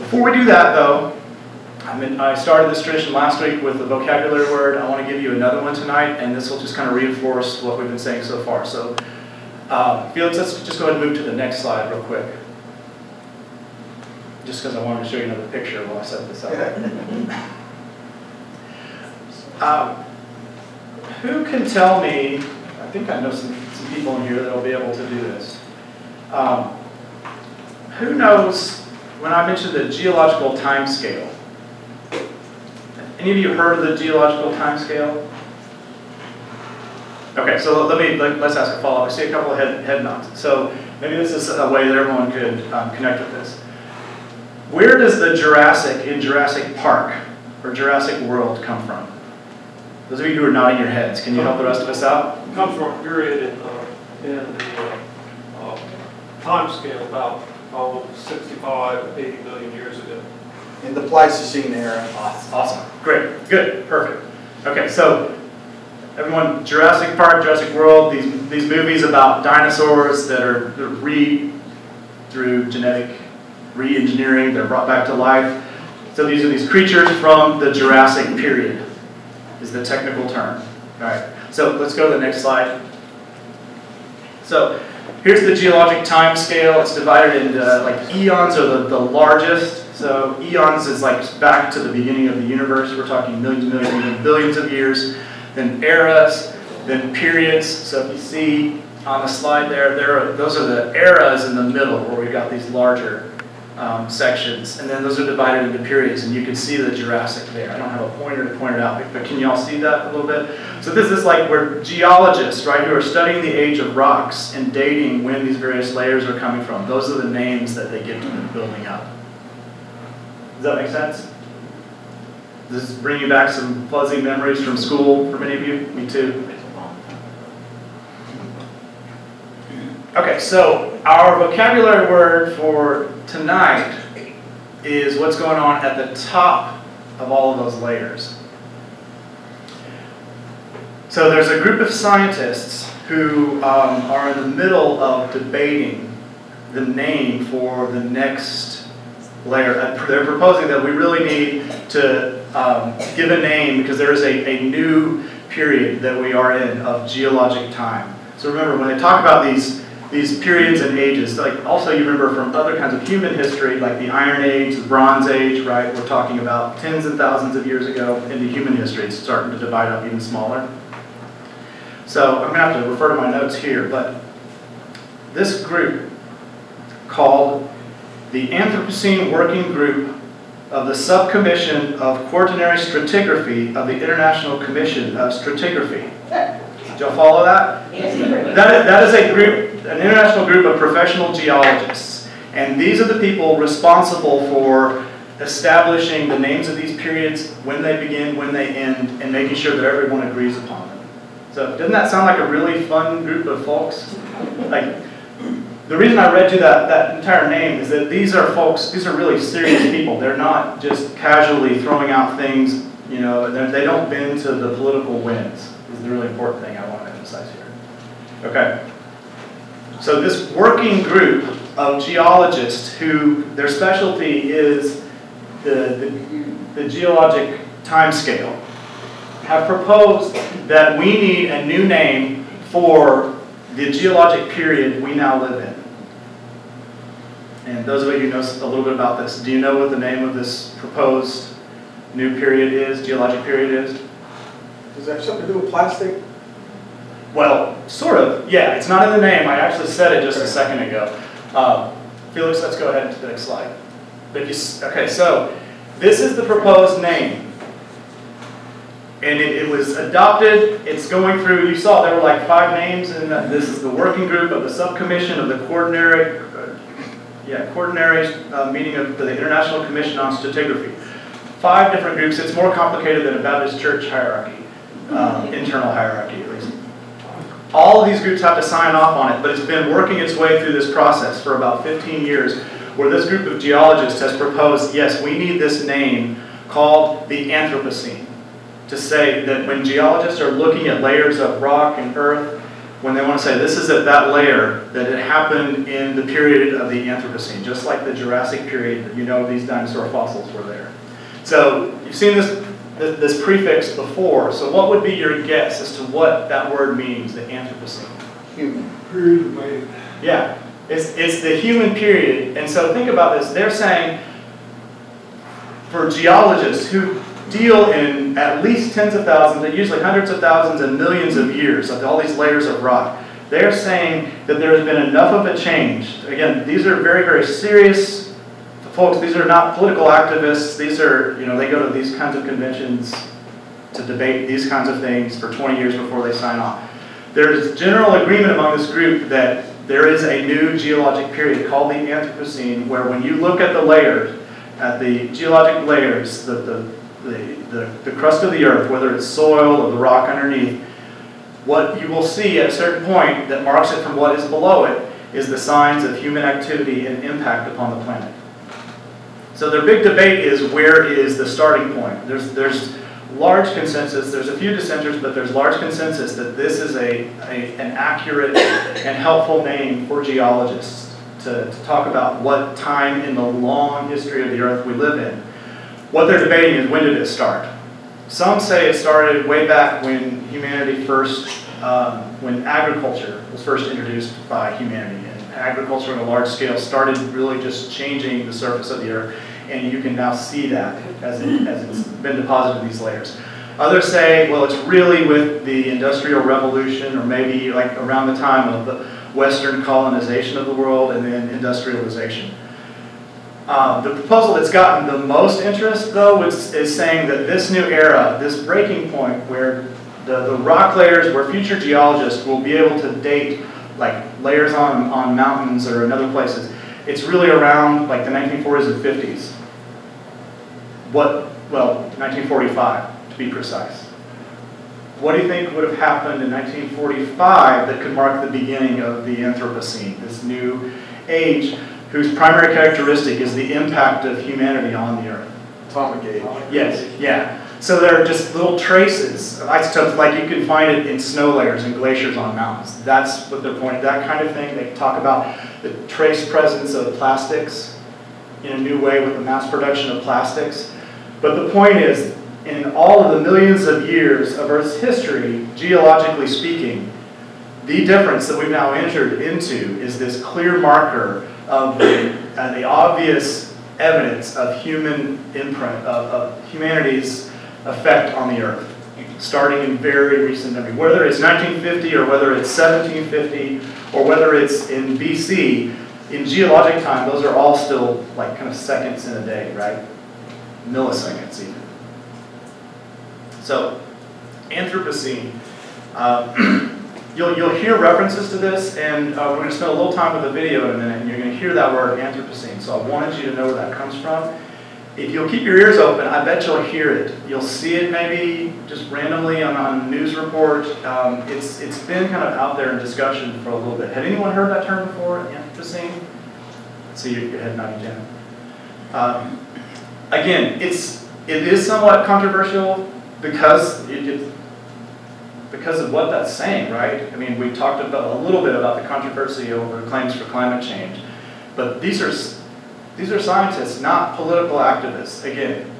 Before we do that, though, I mean, I started this tradition last week with the vocabulary word. I want to give you another one tonight, and this will just kind of reinforce what we've been saying so far. So, um, Felix, let's just go ahead and move to the next slide real quick. Just because I wanted to show you another picture while I set this up. Um, who can tell me, I think I know some, some people in here that will be able to do this. Um, who knows, when I mentioned the geological time scale, any of you heard of the geological time scale? Okay, so let me, let, us ask a follow-up. I see a couple of head, head nods. So maybe this is a way that everyone could um, connect with this. Where does the Jurassic in Jurassic Park or Jurassic World come from? Those of you who are nodding your heads, can you help the rest of us out? It comes from a period in, uh, in the uh, uh, time scale about oh, 65, 80 million years ago. In the Pleistocene era. Awesome. Great. Good. Perfect. Okay, so everyone, Jurassic Park, Jurassic World, these, these movies about dinosaurs that are re, through genetic re-engineering, they're brought back to life. So these are these creatures from the Jurassic period is the technical term. All right, so let's go to the next slide. So here's the geologic time scale. It's divided into uh, like eons are the, the largest. So eons is like back to the beginning of the universe. We're talking millions, millions, even billions of years. Then eras, then periods. So if you see on the slide there, there are, those are the eras in the middle where we've got these larger um, sections, and then those are divided into periods, and you can see the Jurassic there. I don't have a pointer to point it out, but can you all see that a little bit? So this is like where geologists, right, who are studying the age of rocks and dating when these various layers are coming from, those are the names that they give to them building up. Does that make sense? Does this bring you back some fuzzy memories from school for many of you? Me too. Okay, so our vocabulary word for tonight is what's going on at the top of all of those layers. So there's a group of scientists who um, are in the middle of debating the name for the next layer. They're proposing that we really need to um, give a name because there is a, a new period that we are in of geologic time. So remember, when they talk about these these periods and ages. Like also you remember from other kinds of human history, like the Iron Age, the Bronze Age, right? We're talking about tens and thousands of years ago into human history. It's starting to divide up even smaller. So I'm going to have to refer to my notes here, but this group called the Anthropocene Working Group of the Subcommission of Quaternary Stratigraphy of the International Commission of Stratigraphy. Did y'all follow that? Yes. That is, that is a group, an international group of professional geologists. And these are the people responsible for establishing the names of these periods, when they begin, when they end, and making sure that everyone agrees upon them. So doesn't that sound like a really fun group of folks? Like, the reason I read you that, that entire name is that these are folks, these are really serious people. They're not just casually throwing out things, you know, they don't bend to the political winds is the really important thing I want to emphasize here. Okay. So this working group of geologists who their specialty is the, the, the geologic time scale have proposed that we need a new name for the geologic period we now live in. And those of you who know a little bit about this, do you know what the name of this proposed new period is, geologic period is? Does that have something to do with plastic? Well, sort of. Yeah, it's not in the name. I actually said it just a second ago. Um, Felix, let's go ahead to the next slide. If you, okay, so this is the proposed name. And it, it, was adopted. It's going through, you saw there were like five names, and this is the working group of the subcommission of the quaternary, uh, yeah, quaternary uh, meeting of the International Commission on Stratigraphy. Five different groups. It's more complicated than a Baptist church hierarchy um, internal hierarchy at least. All of these groups have to sign off on it, but it's been working its way through this process for about 15 years where this group of geologists has proposed, yes, we need this name called the Anthropocene to say that when geologists are looking at layers of rock and earth, when they want to say this is at that layer that it happened in the period of the Anthropocene, just like the Jurassic period, you know these dinosaur fossils were there. So you've seen this, this, this prefix before, so what would be your guess as to what that word means, the Anthropocene? Human. Period of man. Yeah, it's, it's the human period. And so think about this. They're saying for geologists who deal in at least tens of thousands, and usually hundreds of thousands and millions of years of all these layers of rock, they're saying that there has been enough of a change. Again, these are very, very serious folks. These are not political activists. These are, you know, they go to these kinds of conventions to debate these kinds of things for 20 years before they sign off. There's general agreement among this group that there is a new geologic period called the Anthropocene, where when you look at the layers, at the geologic layers, the, the, the, the crust of the earth, whether it's soil or the rock underneath, what you will see at a certain point that marks it from what is below it is the signs of human activity and impact upon the planet. So their big debate is where is the starting point? There's, there's large consensus, there's a few dissenters, but there's large consensus that this is a, a an accurate and helpful name for geologists to, to talk about what time in the long history of the earth we live in. What they're debating is when did it start? Some say it started way back when humanity first, um, when agriculture was first introduced by humanity. And agriculture on a large scale started really just changing the surface of the earth and you can now see that as, it, as it's been deposited in these layers. Others say, well, it's really with the Industrial Revolution, or maybe like around the time of the Western colonization of the world and then industrialization. Um, the proposal that's gotten the most interest, though, is, is saying that this new era, this breaking point where the, the rock layers, where future geologists will be able to date like layers on, on mountains or in other places, it's really around like the 1940s and 50s what, well, 1945 to be precise. What do you think would have happened in 1945 that could mark the beginning of the Anthropocene, this new age whose primary characteristic is the impact of humanity on the Earth? Atomic age. Yes, yeah. So there are just little traces of isotopes, like you can find it in snow layers and glaciers on mountains. That's what they're pointing, that kind of thing. They talk about the trace presence of plastics in a new way with the mass production of plastics. But the point is, in all of the millions of years of Earth's history, geologically speaking, the difference that we've now entered into is this clear marker of the, uh, the obvious evidence of human imprint, of, of humanity's effect on the Earth, starting in very recent memory. Whether it's 1950 or whether it's 1750 or whether it's in BC, in geologic time, those are all still like kind of seconds in a day, right? Milliseconds even. So, Anthropocene. Uh, you'll, you'll hear references to this, and uh, we're going to spend a little time with the video in a minute, and you're going to hear that word Anthropocene. So I wanted you to know where that comes from. If you'll keep your ears open, I bet you'll hear it. You'll see it maybe just randomly on, a news report. Um, it's, it's been kind of out there in discussion for a little bit. Had anyone heard that term before, Anthropocene? See your, your head nodding, Jen. Um, again, it's, it is somewhat controversial because it, it, because of what that's saying, right? I mean, we talked about a little bit about the controversy over claims for climate change, but these are these are scientists, not political activists. Again,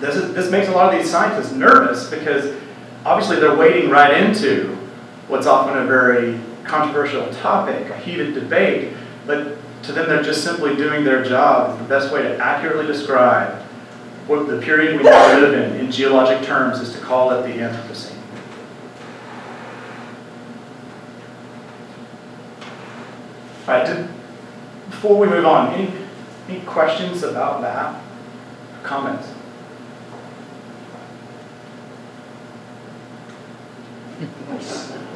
this is, this makes a lot of these scientists nervous because obviously they're wading right into what's often a very controversial topic, a heated debate, but to them they're just simply doing their job. The best way to accurately describe what the period we now live in in geologic terms is to call it the Anthropocene. All right, before we move on, any, any questions about that? Comments?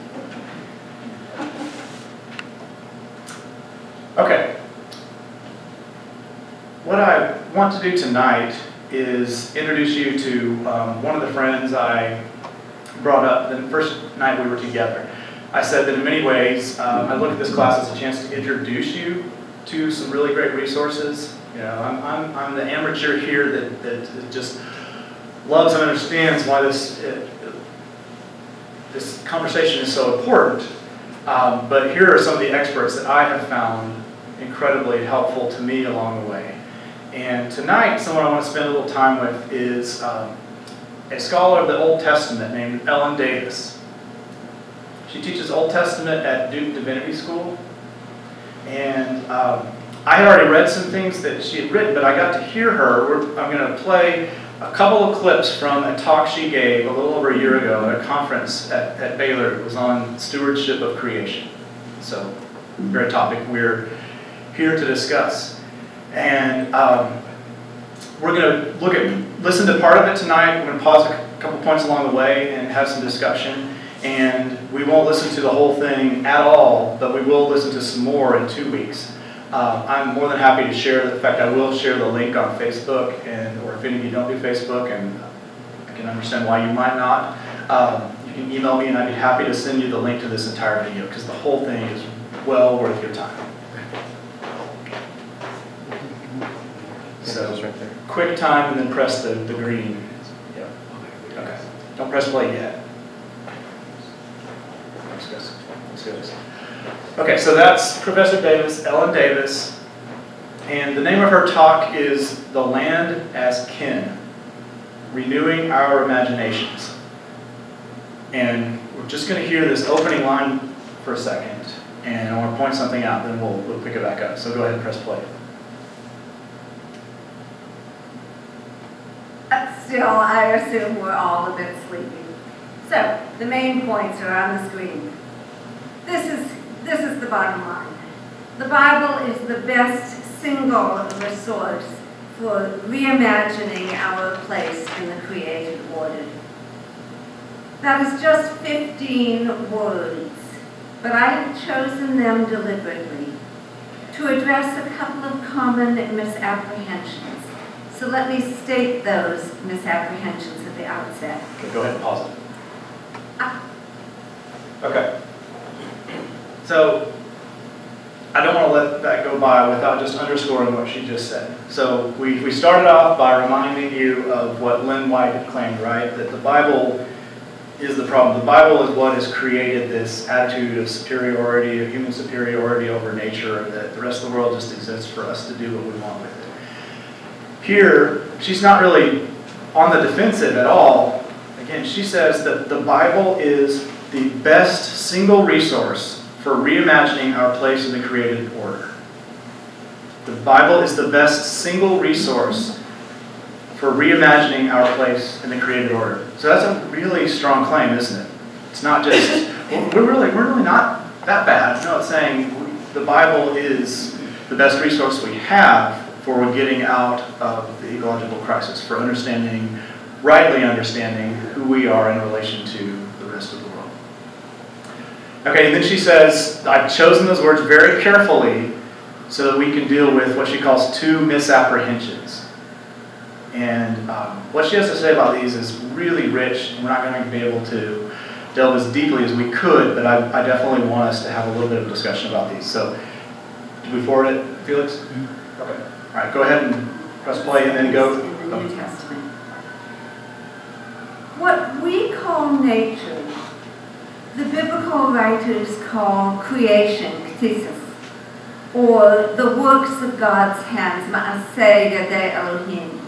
Okay. What I want to do tonight is introduce you to um, one of the friends I brought up the first night we were together. I said that in many ways, um, I look at this class as a chance to introduce you to some really great resources. You know, I'm, I'm, I'm the amateur here that, that just loves and understands why this, uh, this conversation is so important. Um, but here are some of the experts that I have found incredibly helpful to me along the way. And tonight, someone I want to spend a little time with is um, a scholar of the Old Testament named Ellen Davis. She teaches Old Testament at Duke Divinity School. And um, I had already read some things that she had written, but I got to hear her. We're, I'm going to play a couple of clips from a talk she gave a little over a year ago at a conference at, at Baylor. It was on stewardship of creation. So, very topic we're here to discuss. And um, we're going to look at, listen to part of it tonight. We're going to pause a couple points along the way and have some discussion. And we won't listen to the whole thing at all, but we will listen to some more in two weeks. Um, I'm more than happy to share. In fact, I will share the link on Facebook, and or if any of you don't do Facebook, and I can understand why you might not, um, you can email me, and I'd be happy to send you the link to this entire video because the whole thing is well worth your time. So, quick time, and then press the, the green. Yep. Okay. Don't press play yet. Let's go. Let's this. Okay, so that's Professor Davis, Ellen Davis, and the name of her talk is The Land as Kin Renewing Our Imaginations. And we're just going to hear this opening line for a second, and I want to point something out, then we'll, we'll pick it back up. So go ahead and press play. Still, I assume we're all a bit sleepy. So, the main points are on the screen. This is this is the bottom line. The Bible is the best single resource for reimagining our place in the created order. That is just 15 words, but I have chosen them deliberately to address a couple of common misapprehensions. So let me state those misapprehensions at the outset. Okay, go ahead and pause it. Ah. Okay. So I don't want to let that go by without just underscoring what she just said. So we, we started off by reminding you of what Lynn White had claimed, right? That the Bible is the problem. The Bible is what has created this attitude of superiority, of human superiority over nature, that the rest of the world just exists for us to do what we want with it. Here, she's not really on the defensive at all. Again, she says that the Bible is the best single resource for reimagining our place in the created order. The Bible is the best single resource for reimagining our place in the created order. So that's a really strong claim, isn't it? It's not just we're really we're really not that bad. No, it's saying the Bible is the best resource we have for getting out of the ecological crisis, for understanding, rightly understanding who we are in relation to the rest of the world. Okay, and then she says, I've chosen those words very carefully so that we can deal with what she calls two misapprehensions. And um, what she has to say about these is really rich, and we're not going to be able to delve as deeply as we could, but I, I definitely want us to have a little bit of discussion about these. So, do we forward it, Felix? Mm-hmm. Okay. All right, go ahead and press play and then go. The New Testament. What we call nature the biblical writers call creation, ktisis, or the works of God's hands, ma'aseh yadei Elohim.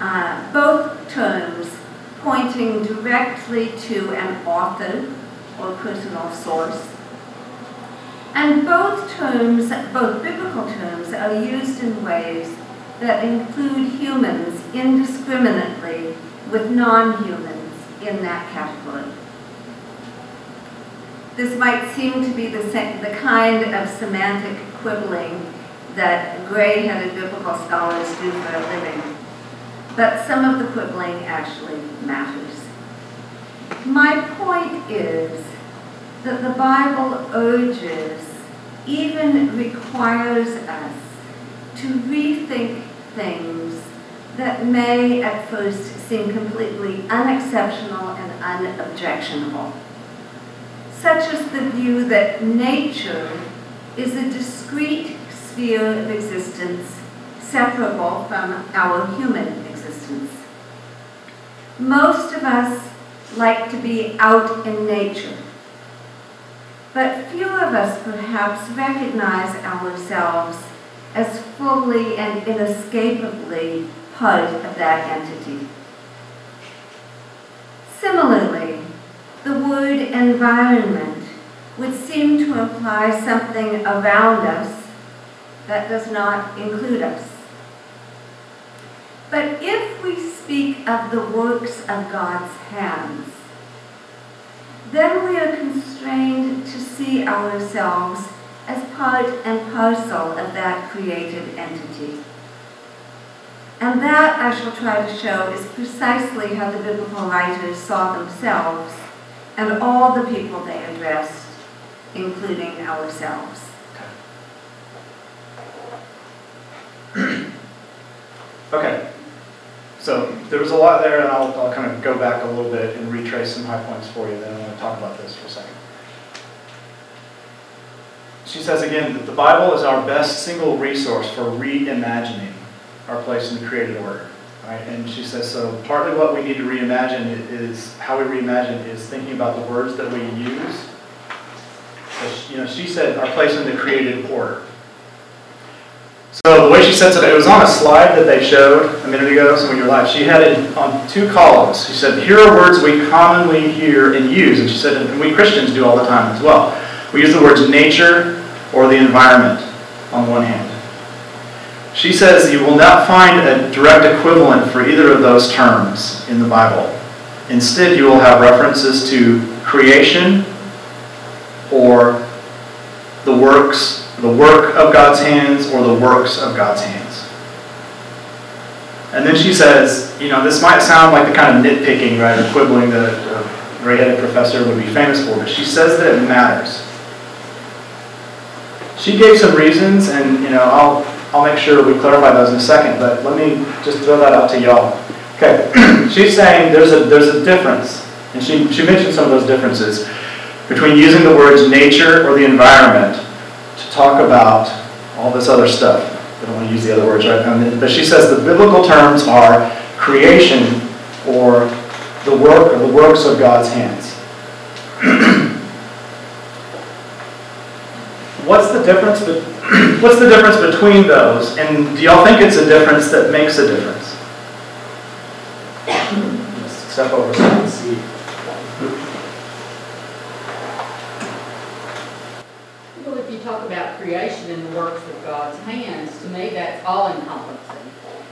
Uh, both terms pointing directly to an author or personal source. And both terms, both biblical terms, are used in ways that include humans indiscriminately with non-humans in that category. This might seem to be the, the kind of semantic quibbling that gray-headed biblical scholars do for a living. But some of the quibbling actually matters. My point is that the Bible urges, even requires us to rethink things that may at first seem completely unexceptional and unobjectionable such as the view that nature is a discrete sphere of existence separable from our human existence. Most of us like to be out in nature. But few of us perhaps recognize ourselves as fully and inescapably part of that entity. Similarly, the word environment would seem to imply something around us that does not include us. But if we speak of the works of God's hands, then we are constrained to see ourselves as part and parcel of that created entity. And that, I shall try to show, is precisely how the biblical writers saw themselves and all the people they addressed, including ourselves. Okay, so there was a lot there, and I'll, I'll kind of go back a little bit and retrace some high points for you, then I want to talk about this for a second. She says again that the Bible is our best single resource for reimagining our place in the created order. Right? And she says, so partly what we need to reimagine is, how we reimagine is thinking about the words that we use. So You know, she said our place in the created order. It, it was on a slide that they showed a minute ago, so when you're live, she had it on two columns. She said, here are words we commonly hear and use, and she said, and we Christians do all the time as well. We use the words nature or the environment on one hand. She says you will not find a direct equivalent for either of those terms in the Bible. Instead, you will have references to creation or the works, the work of God's hands or the works of God's hands. And then she says, you know, this might sound like the kind of nitpicking, right, or quibbling that a gray-headed professor would be famous for, but she says that it matters. She gave some reasons, and, you know, I'll, I'll make sure we clarify those in a second, but let me just throw that out to y'all. Okay, she's saying there's a, there's a difference, and she, she mentioned some of those differences, between using the words nature or the environment talk about all this other stuff. I don't want to use the other words right now, but she says the biblical terms are creation or the work or the works of God's hands. What's the difference? Be- what's the difference between those? And do y'all think it's a difference that makes a difference? Step over so you can see. Well, if you talk about creation and the works of God's hands, to me, that's all encompassing.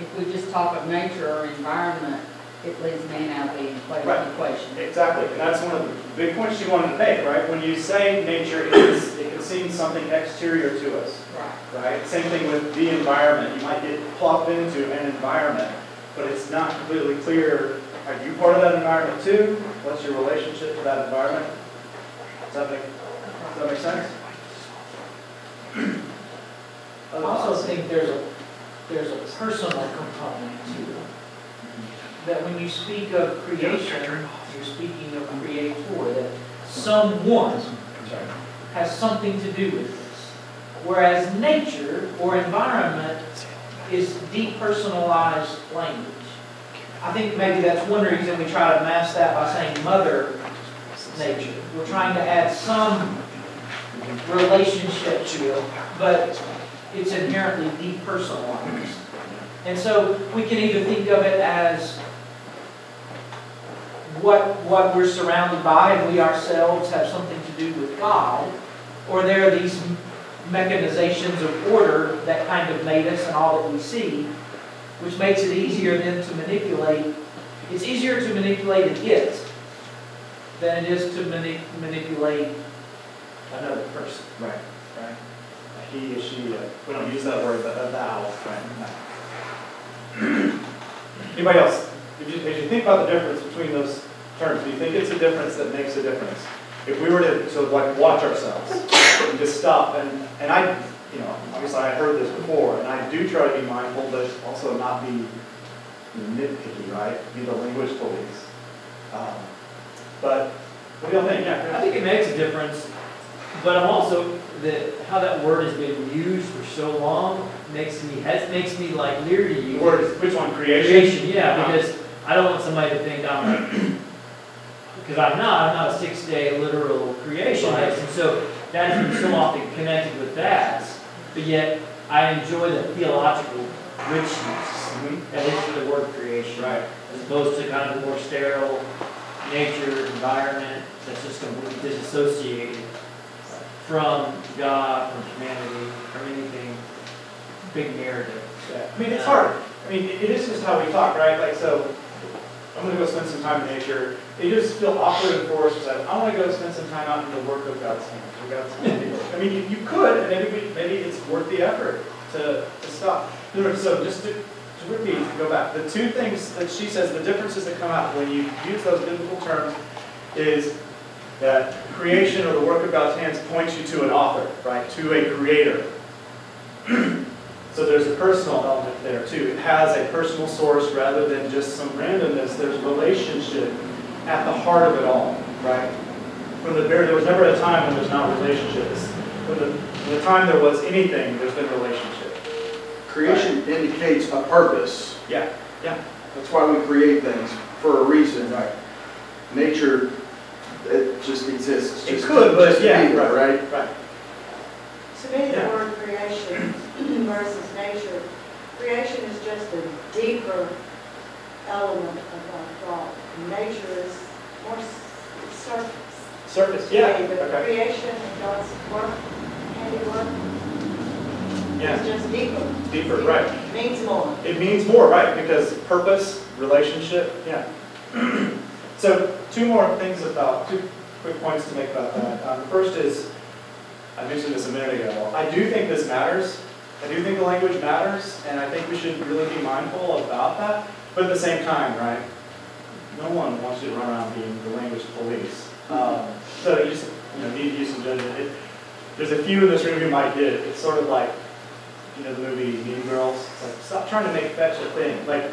If we just talk of nature or environment, it leaves man out of the equa- Right. equation. Exactly, and that's one of the big points she wanted to make, right? When you say nature, it is, it can seem something exterior to us, Right. right? Same thing with the environment. You might get plopped into an environment, but it's not completely clear, are you part of that environment too? What's your relationship to that environment? Does that make, does that make sense? I also think there's a, there's a personal component to it. That when you speak of creation, you're speaking of creator, that someone has something to do with this. Whereas nature or environment is depersonalized language. I think maybe that's one reason we try to mask that by saying mother nature. We're trying to add some relationship to it, but it's inherently depersonalized. And so we can either think of it as what, what we're surrounded by and we ourselves have something to do with God, or there are these mechanizations of order that kind of made us and all that we see, which makes it easier then to manipulate. It's easier to manipulate an it than it is to mani- manipulate another person. Right, right. He, she, uh, we don't use that word, but a thou, right? Anybody else? If you, if you think about the difference between those terms, do you think it's a difference that makes a difference? If we were to, to like watch ourselves and just stop and, and I, you know, obviously I heard this before and I do try to be mindful, but also not be you know, nitpicky, right? Be the language police. Um, But, what do y'all think? I think it makes a difference, but I'm also, that, how that word has been used for so long makes me, has, makes me like leery to The use word which one, creation? Creation, yeah, uh-huh. because I don't want somebody to think I'm, because I'm not, I'm not a six-day literal creationist. And so that is so often connected with that, but yet I enjoy the theological richness mm-hmm. that is the word creation. Right. As opposed to kind of the more sterile nature, environment, that's just completely disassociated from God, from humanity, from anything, big narrative. Yeah, I mean, it's uh, hard. I mean, it is just how we talk, right? Like, so, I'm gonna go spend some time in nature. It just feel awkward and forced, to say, I wanna go spend some time out in the work of God's hands, God's handiwork. I mean, you, you could, and maybe, maybe it's worth the effort to, to stop. So just to, to repeat, to go back, the two things that she says, the differences that come out when you use those biblical terms is that creation or the work of God's hands points you to an author, right? To a creator. So there's a personal element there too. It has a personal source rather than just some randomness. There's relationship at the heart of it all, right? From the very, there was never a time when there's not relationships. From the, from the time there was anything, there's been relationship. Creation indicates a purpose. Yeah, yeah. That's why we create things, for a reason. Right. Nature, it just exists. It just- could, but just to yeah, be there, right, Right? right. To me, the Yeah. word creation versus nature, creation is just a deeper element of our thought. Nature is more s- surface. Surface, yeah, The okay. creation of God's work, handiwork, Yeah, is just deeper. deeper, right. Means more. It means more, right, because purpose, relationship, yeah. So, two more things about, two quick points to make about that. Um, the first is, I mentioned this a minute ago, I do think this matters. I do think the language matters, and I think we should really be mindful about that. But at the same time, right, no one wants you to run around being the language police. Um, so you just, you know, need to use some judgment. It- There's a few in this room who might get it. It's sort of like, you know, the movie Mean Girls. It's like, stop trying to make fetch a thing. Like,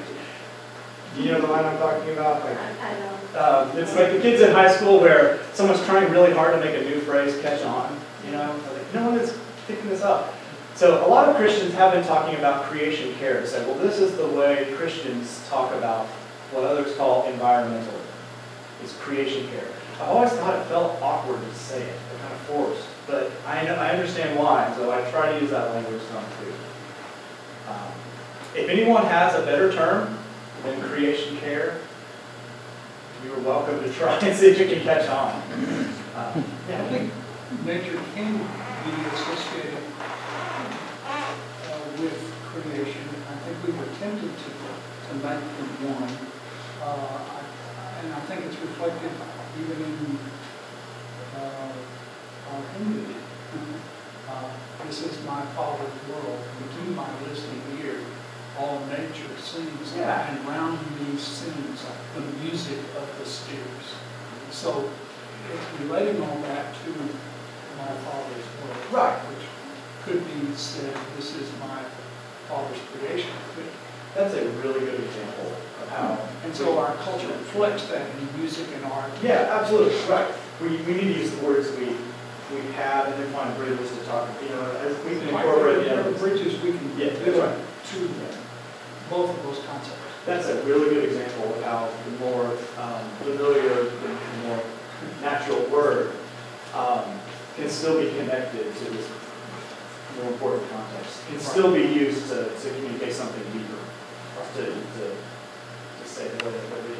do you know the line I'm talking about? Like, I know. Um, it's like the kids in high school where someone's trying really hard to make a new phrase catch on, you know? Like, no one is picking this up. So a lot of Christians have been talking about creation care to say, well, this is the way Christians talk about what others call environmental, It's creation care. I've always thought it felt awkward to say it, kind of forced, but I know, I understand why, so I try to use that language some too. Um, If anyone has a better term than creation care, you are welcome to try and see if you can catch on. Uh, I think nature can be associated uh, with creation. I think we were tempted to, to make them one. Uh, And I think it's reflected even in uh, our hymn. Uh, This is my Father's world, to my listening ear, all nature sings. Yeah. And round me sings the music of the spheres. So it's relating all that to my father's work. Right. Which could be said, this is my father's creation. That's a really good example of how. And so our culture reflects that in music and art. Yeah, absolutely, right. We, we need to use the words we, we have and then find bridges to talk, you know, as we can incorporate the There are others. bridges we can Yeah, build right. to both of those concepts. That's a really good example of how the more um, familiar, the more natural word um, can still be connected to this more important context. Can still be used to, to communicate something deeper, to, to, to say what it, is.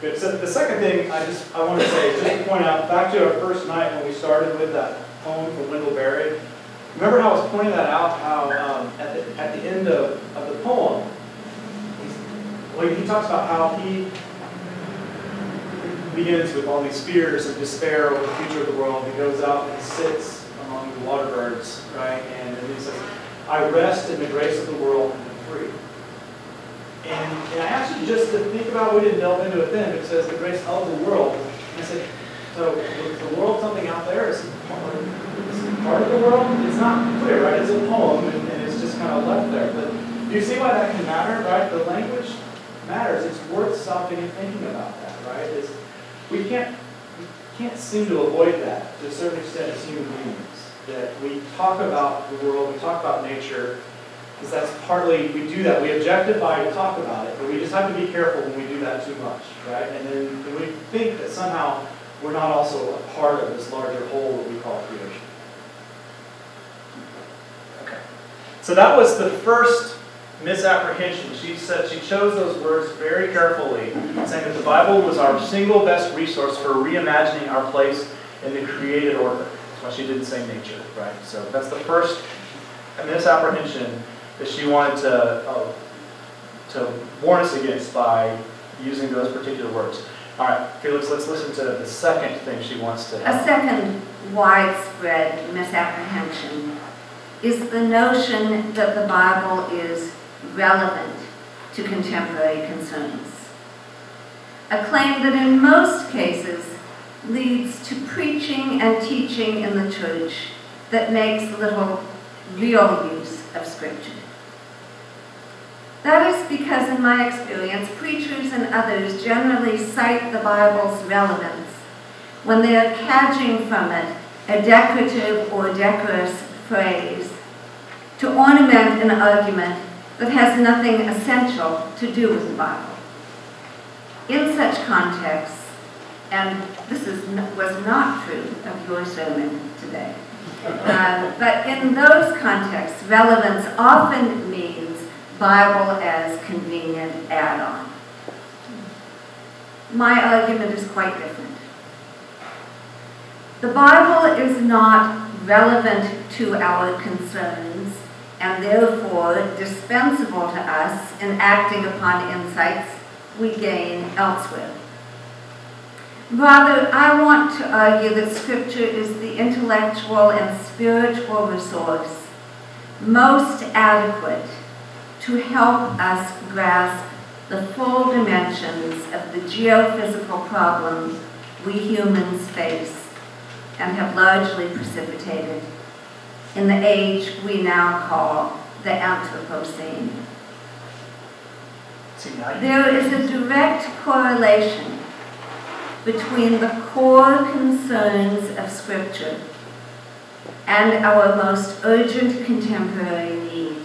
Good, so the second thing I just, I want to say, just to point out, back to our first night when we started with that poem from Wendell Berry. Remember how I was pointing that out, how um, at the, at the end of, of the poem, well, he talks about how he begins with all these fears and despair over the future of the world. He goes out and sits among the water birds, right? And then he says, I rest in the grace of the world and am free. And, and I asked you just to think about, we didn't delve into it then, but it says the grace of the world. And I said, so the world something out there? Is part of the world? It's not clear, right? It's a poem and, and it's just kind of left there. But do you see why that can matter, right? The language matters. It's worth stopping and thinking about that, right? It's, we can't we can't seem to avoid that to a certain extent as human beings. That we talk about the world, we talk about nature, because that's partly we do that. We objectify and talk about it, but we just have to be careful when we do that too much, right? And then and we think that somehow we're not also a part of this larger whole that we call creation. Okay. So that was the first misapprehension. She said she chose those words very carefully, saying that the Bible was our single best resource for reimagining our place in the created order. That's why she didn't say nature, right? So that's the first misapprehension that she wanted to, uh, to warn us against by using those particular words. All right, Felix, let's listen to the second thing she wants to Have. A second widespread misapprehension is the notion that the Bible is relevant to contemporary concerns. A claim that in most cases leads to preaching and teaching in the church that makes little real use of Scripture. That is because, in my experience, preachers and others generally cite the Bible's relevance when they are catching from it a decorative or decorous phrase to ornament an argument that has nothing essential to do with the Bible. In such contexts, and this is, was not true of your sermon today, uh, but in those contexts, relevance often means Bible as convenient add-on. My argument is quite different. The Bible is not relevant to our concerns and therefore dispensable to us in acting upon insights we gain elsewhere. Rather, I want to argue that Scripture is the intellectual and spiritual resource most adequate to help us grasp the full dimensions of the geophysical problems we humans face and have largely precipitated in the age we now call the Anthropocene. See, now you- There is a direct correlation between the core concerns of Scripture and our most urgent contemporary need,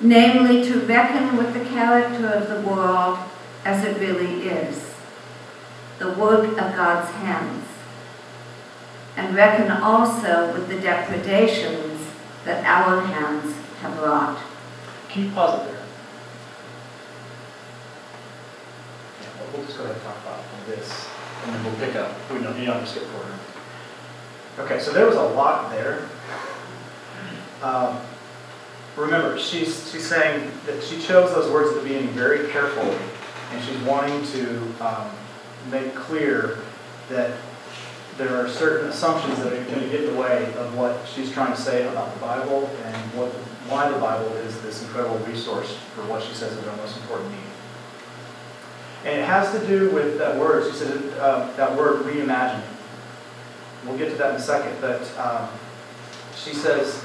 namely to reckon with the character of the world as it really is, the work of God's hands, and reckon also with the depredations that our hands have wrought. Can you pause it there? Yeah, we'll- just go ahead and talk about this, and then we'll pick up, we don't, you don't have to skip forward. Okay, so there was a lot there. Um, Remember, she's, she's saying that she chose those words at the beginning very carefully, and she's wanting to um, make clear that there are certain assumptions that are going to get in the way of what she's trying to say about the Bible and what, why the Bible is this incredible resource for what she says is our most important need. And it has to do with that word, she said, uh, that word reimagining. We'll get to that in a second, but um, she says,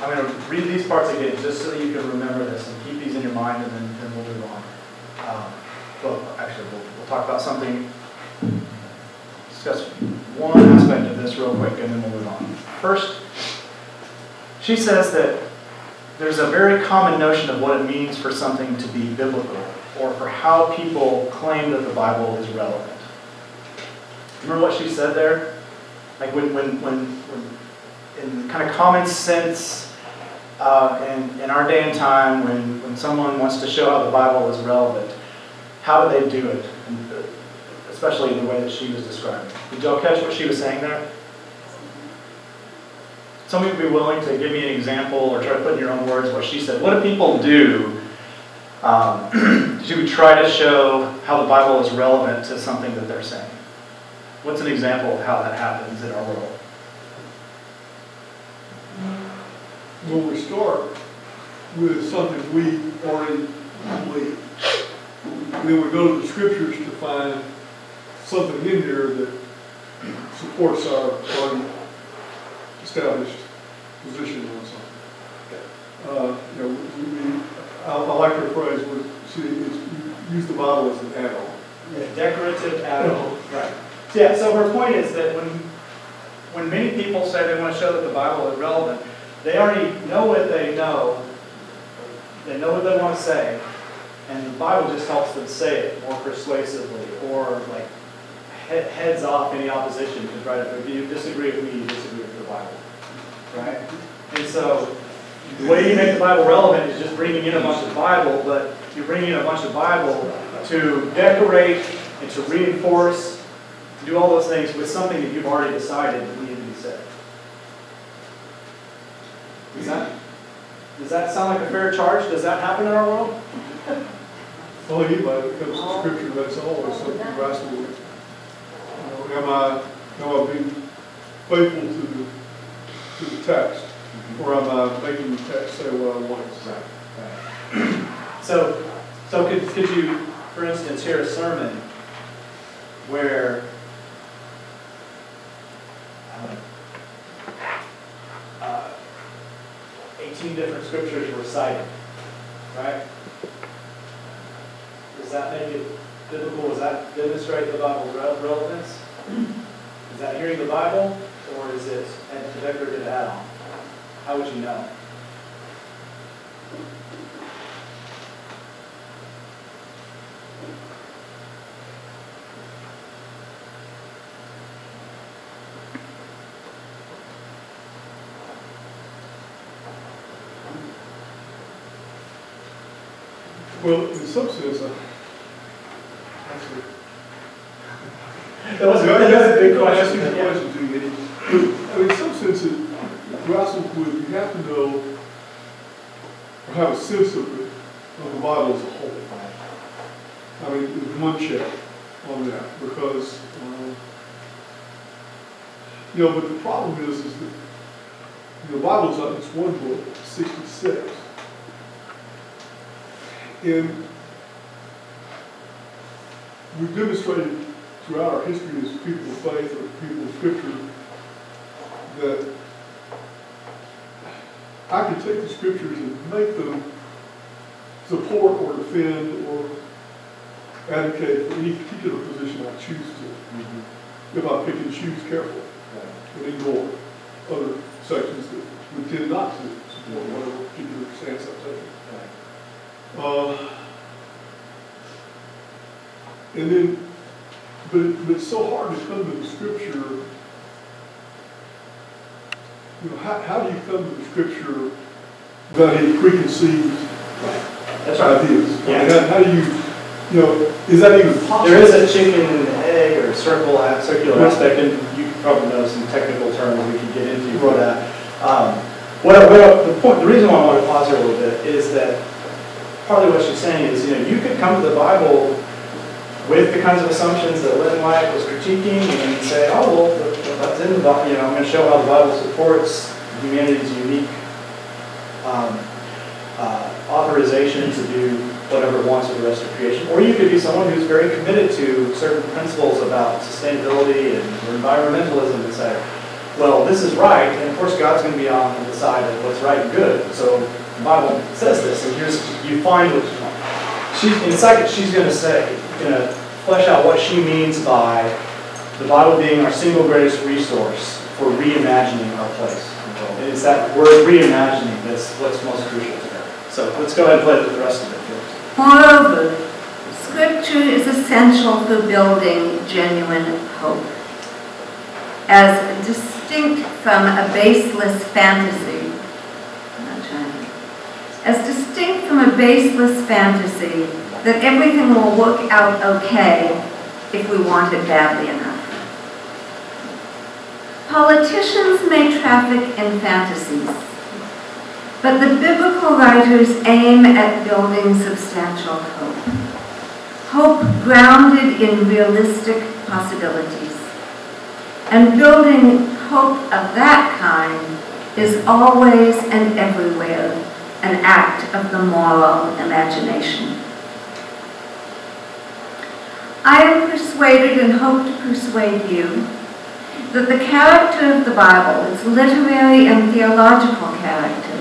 I'm going to read these parts again just so that you can remember this and keep these in your mind and then, then we'll move on. Um, well, actually, we'll, we'll talk about something, discuss one aspect of this real quick and then we'll move on. First, she says that there's a very common notion of what it means for something to be biblical or for how people claim that the Bible is relevant. Remember what she said there? Like when, when, when, when in kind of common sense, uh, in, in our day and time, when, when someone wants to show how the Bible is relevant, how do they do it? And, especially in the way that she was describing. Did y'all catch what she was saying there? Somebody would be willing to give me an example or try to put in your own words what she said. What do people do um, to try to show how the Bible is relevant to something that they're saying? What's an example of how that happens in our world? Well, we start with something we already believe. Then we go to the scriptures to find something in there that supports our already established position on something. Uh, you know, we, we, I, I like your phrase, it's, use the Bible as an add-on. Yeah, decorative add-on. Right. So, yeah, so her point is that when, when many people say they want to show that the Bible is relevant, they already know what they know, they know what they want to say, and the Bible just helps them say it more persuasively, or like he- heads off any opposition try to, if you disagree with me, you disagree with the Bible. Right? And so The way you make the Bible relevant is just bringing in a bunch of Bible, but you're bringing in a bunch of Bible to decorate and to reinforce, to do all those things with something that you've already decided needed to be said. Does that, does that sound like a fair charge? Does that happen in our world? Well, anybody that comes to scripture, that's always something with. Know, am I, am I being faithful to the, to the text? Or am I making the text say what I want it to say? So, so could, could you, for instance, hear a sermon where um, uh, 18 different scriptures were cited, right? Does that make it biblical? Does that demonstrate the Bible's rel- relevance? Is that hearing the Bible, or is it a decorative add-on? How would you know? Well, in some sense, I, actually. That was, that was a big No, I question. a yeah. question to you. I mean, in some sense, it, wrestle with, you have to know, or have a sense of it, of the Bible as a whole. I mean, with one check on that, because, um, you know, but the problem is, is that, the Bible's not just one book, sixty-six. And we've demonstrated throughout our history as people of faith or people of scripture that I can take the scriptures and make them support or defend or advocate for any particular position I choose to, if I pick and choose carefully. And ignore other sections that we tend not to support whatever particular stance I'm taking. Uh, and then, but, but it's so hard to come to the scripture. You know, how, how do you come to the scripture without any preconceived That's right. ideas? I mean, Yeah. How, how do you, you know, is that even possible? There is a chicken and egg or circle, circular aspect, and you probably know some technical terms we can get into for that. Um, what, I- the point, the reason why I want to pause here a little bit is that partly what she's saying is, you know, you could come to the Bible with the kinds of assumptions that Lynn White was critiquing and say, oh, well, that's in the Bible, you know, I'm going to show how the Bible supports humanity's unique um, uh, authorization to do whatever it wants with the rest of creation. Or you could be someone who's very committed to certain principles about sustainability and environmentalism and say, well, this is right, and of course God's going to be on the side of what's right and good. So the Bible says this, and here's, you find what you want. She's, in a second, she's going to say, going to flesh out what she means by the Bible being our single greatest resource for reimagining our place. It's that word reimagining that's what's most crucial to her. So let's go ahead and play with the rest of it. Moreover, Scripture is essential for building genuine hope. As distinct from a baseless fantasy, as distinct from a baseless fantasy that everything will work out okay if we want it badly enough. Politicians may traffic in fantasies, but the biblical writers aim at building substantial hope. Hope grounded in realistic possibilities. And building hope of that kind is always and everywhere an act of the moral imagination. I am persuaded and hope to persuade you that the character of the Bible, its literary and theological character,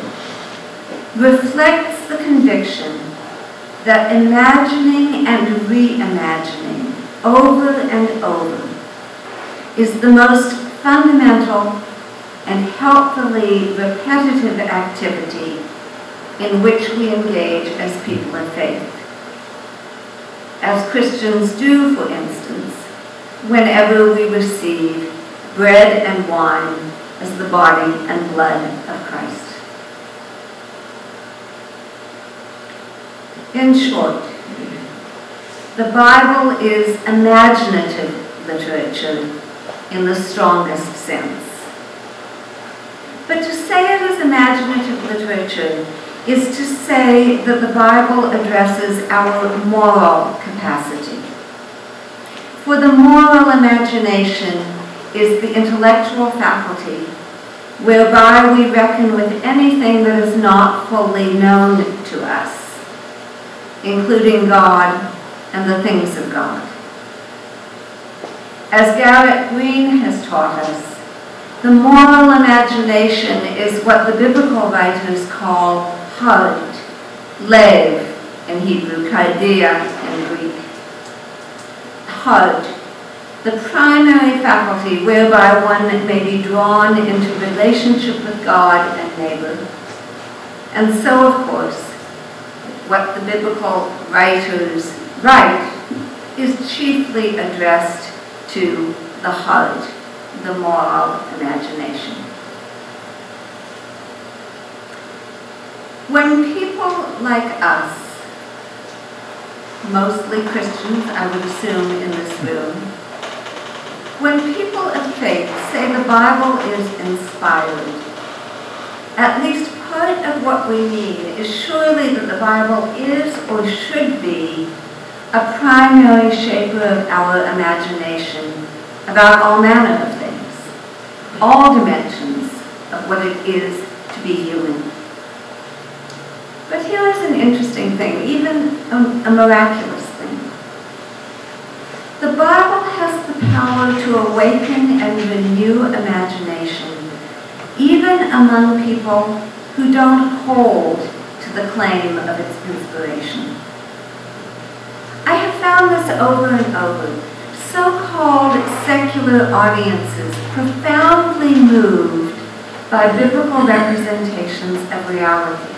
reflects the conviction that imagining and reimagining over and over is the most fundamental and helpfully repetitive activity in which we engage as people of faith as Christians do, for instance, whenever we receive bread and wine as the body and blood of Christ. In short, the Bible is imaginative literature in the strongest sense. But to say it is imaginative literature is to say that the Bible addresses our moral capacity. For the moral imagination is the intellectual faculty whereby we reckon with anything that is not fully known to us, including God and the things of God. As Garrett Green has taught us, the moral imagination is what the biblical writers call hard, lev in Hebrew, kardia in Greek. Hard, the primary faculty whereby one may be drawn into relationship with God and neighbor. And so, of course, what the biblical writers write is chiefly addressed to the heart, the moral imagination. When people like us, mostly Christians, I would assume in this hmm. room, when people of faith say the Bible is inspired, at least part of what we mean is surely that the Bible is or should be a primary shaper of our imagination about all manner of things, all dimensions of what it is to be human. But here is an interesting thing, even a, a miraculous thing. The Bible has the power to awaken and renew imagination, even among people who don't hold to the claim of its inspiration. I have found this over and over. So-called secular audiences profoundly moved by biblical representations of reality.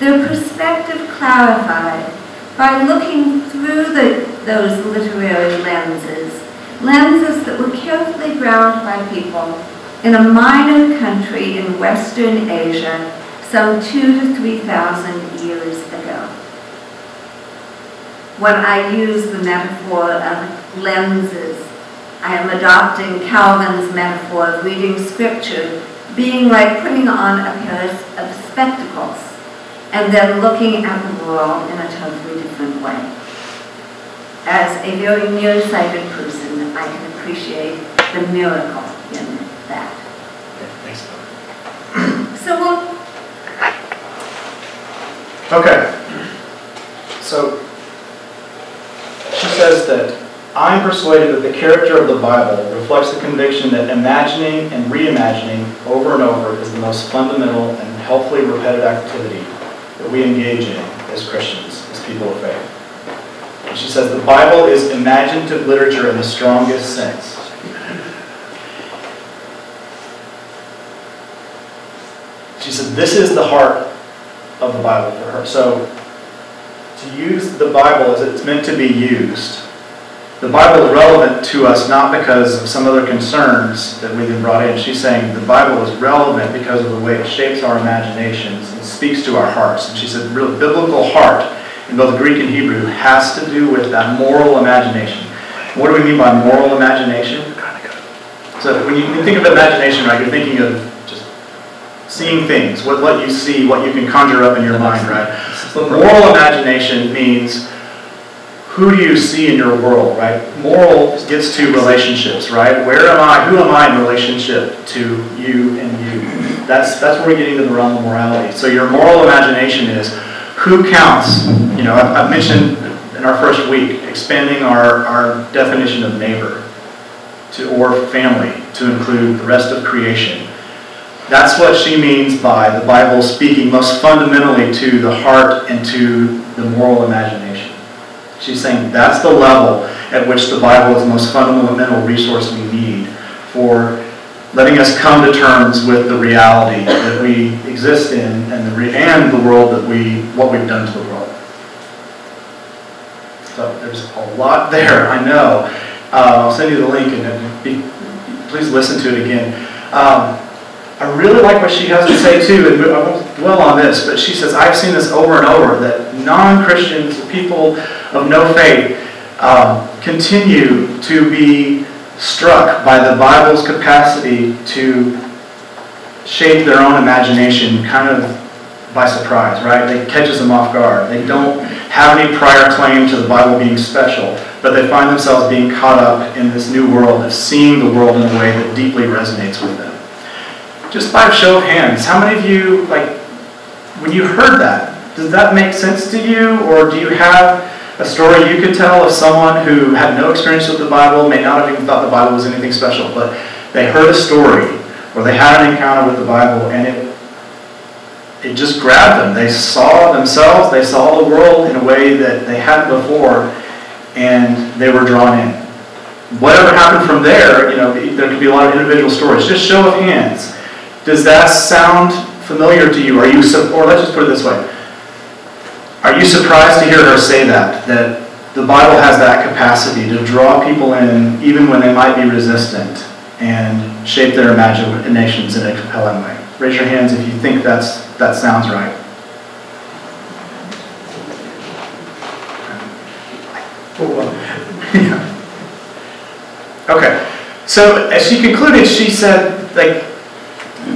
Their perspective clarified by looking through the, those literary lenses, lenses that were carefully ground by people in a minor country in Western Asia some two to three thousand years ago. When I use the metaphor of lenses, I am adopting Calvin's metaphor of reading scripture being like putting on a pair of spectacles and then looking at the world in a totally different way. As a very nearsighted person, I can appreciate the miracle in that. Thanks. So we'll Okay. So, she says that I'm persuaded that the character of the Bible reflects the conviction that imagining and reimagining over and over is the most fundamental and helpfully repetitive activity we engage in as Christians, as people of faith. And she says the Bible is imaginative literature in the strongest sense. She said this is the heart of the Bible for her. So, to use the Bible as it's meant to be used, the Bible is relevant to us not because of some other concerns that we've been brought in. She's saying the Bible is relevant because of the way it shapes our imaginations speaks to our hearts. And she said, real biblical heart in both Greek and Hebrew has to do with that moral imagination. What do we mean by moral imagination? So when you think of imagination, right, you're thinking of just seeing things, what, what you see, what you can conjure up in your mind, right? But moral imagination means who do you see in your world, right? Moral gets to relationships, right? Where am I, who am I in relationship to you and you? That's, that's where we get into the realm of morality. So your moral imagination is who counts? You know, I've, I've mentioned in our first week expanding our, our definition of neighbor to or family to include the rest of creation. That's what she means by the Bible speaking most fundamentally to the heart and to the moral imagination. She's saying that's the level at which the Bible is the most fundamental resource we need for letting us come to terms with the reality that we exist in and the, re- and the world that we, what we've done to the world. So there's a lot there, I know. Uh, I'll send you the link and be, please listen to it again. Um, I really like what she has to say too, and I won't dwell on this, but she says, I've seen this over and over, that non-Christians, people of no faith, um, continue to be struck by the Bible's capacity to shape their own imagination kind of by surprise, right? It catches them off guard. They don't have any prior claim to the Bible being special, but they find themselves being caught up in this new world of seeing the world in a way that deeply resonates with them. Just by show of hands, how many of you, like, when you heard that, does that make sense to you? Or do you have a story you could tell of someone who had no experience with the Bible, may not have even thought the Bible was anything special, but they heard a story or they had an encounter with the Bible and it it just grabbed them. They saw themselves, they saw the world in a way that they hadn't before, and they were drawn in. Whatever happened from there, you know, there could be a lot of individual stories. Just show of hands. Does that sound familiar to you? Are you, or let's just put it this way. Are you surprised to hear her say that? That the Bible has that capacity to draw people in even when they might be resistant and shape their imaginations in a compelling way. Raise your hands if you think that's, that sounds right. Okay, so as she concluded, she said, like,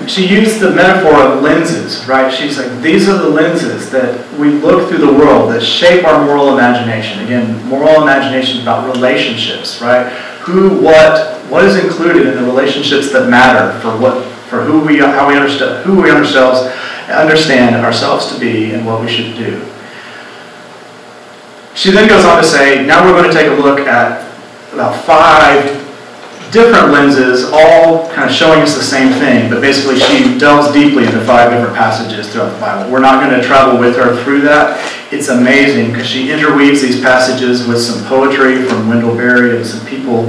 she used the metaphor of lenses, right? She's like, these are the lenses that we look through the world that shape our moral imagination. Again, moral imagination about relationships, right? Who, what, what is included in the relationships that matter for what, for who we, how we understand, who we ourselves understand ourselves to be and what we should do. She then goes on to say, now we're going to take a look at about five different lenses, all kind of showing us the same thing, but basically she delves deeply into five different passages throughout the Bible. We're not going to travel with her through that. It's amazing because she interweaves these passages with some poetry from Wendell Berry and some people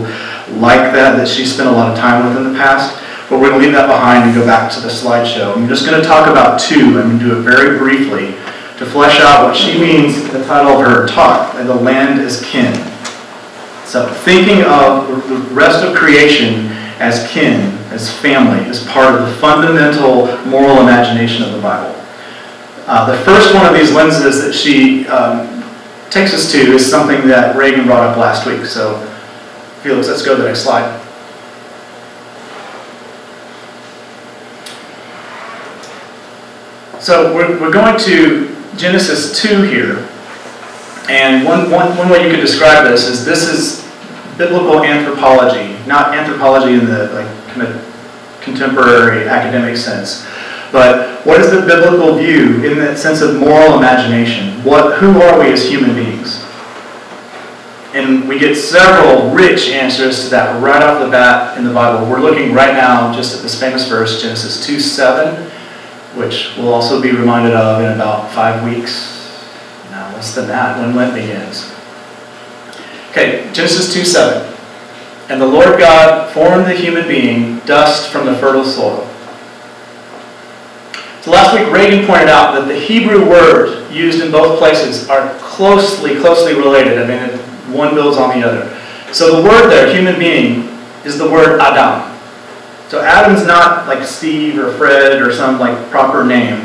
like that that she spent a lot of time with in the past. But we're going to leave that behind and go back to the slideshow. I'm just going to talk about two. I'm going to do it very briefly to flesh out what she means, the title of her talk, The Land is Kin. So thinking of the rest of creation as kin, as family, as part of the fundamental moral imagination of the Bible. Uh, the first one of these lenses that she um, takes us to is something that Reagan brought up last week. So Felix, let's go to the next slide. So we're, we're going to Genesis 2 here. And one, one, one way you could describe this is this is biblical anthropology, not anthropology in the like kind of contemporary academic sense, but what is the biblical view in that sense of moral imagination? What, who are we as human beings? And we get several rich answers to that right off the bat in the Bible. We're looking right now just at this famous verse, Genesis 2 7, which we'll also be reminded of in about five weeks less than that when Lent begins. Okay, Genesis 2 7. And the Lord God formed the human being, dust from the fertile soil. So last week, Reagan pointed out that the Hebrew word used in both places are closely, closely related. I mean, one builds on the other. So the word there, human being, is the word Adam. So Adam's not like Steve or Fred or some like proper name.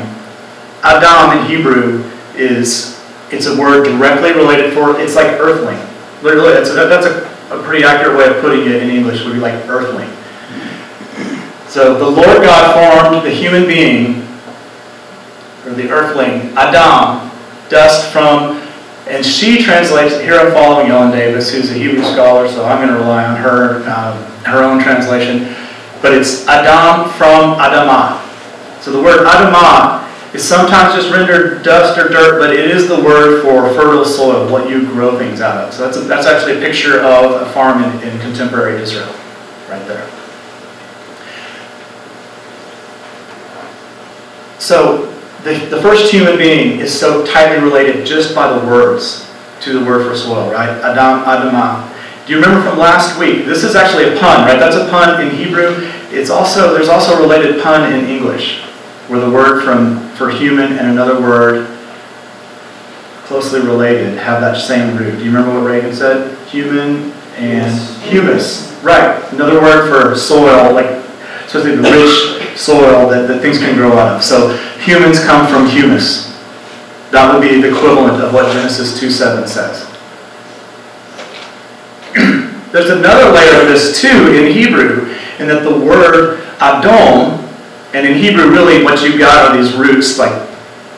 Adam in Hebrew is it's a word directly related for, it's like earthling. Literally, that's a, that's a, a pretty accurate way of putting it in English, would be like earthling. So the Lord God formed the human being, or the earthling, Adam, dust from, and she translates, here I'm following Ellen Davis, who's a Hebrew scholar, so I'm going to rely on her, um, her own translation. But it's Adam from Adamah. So the word Adamah is sometimes just rendered dust or dirt, but it is the word for fertile soil, what you grow things out of. So that's, a, that's actually a picture of a farm in, in contemporary Israel, right there. So the, the first human being is so tightly related just by the words to the word for soil, right? Adam, Adamah. Do you remember from last week? This is actually a pun, right? That's a pun in Hebrew. It's also there's also a related pun in English where the word from for human and another word closely related have that same root. Do you remember what Reagan said? Human and humus. Right. Another word for soil, like be the rich soil that, that things can grow out of. So humans come from humus. That would be the equivalent of what Genesis 2.7 says. There's another layer of this too in Hebrew, in that the word Adom, and in Hebrew really what you've got are these roots, like